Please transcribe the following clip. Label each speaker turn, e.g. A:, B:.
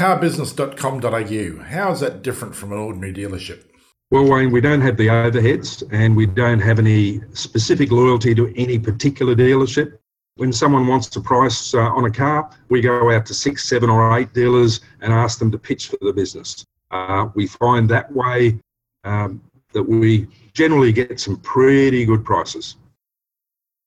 A: Carbusiness.com.au. How is that different from an ordinary dealership?
B: Well, Wayne, we don't have the overheads and we don't have any specific loyalty to any particular dealership. When someone wants to price uh, on a car, we go out to six, seven, or eight dealers and ask them to pitch for the business. Uh, we find that way um, that we generally get some pretty good prices.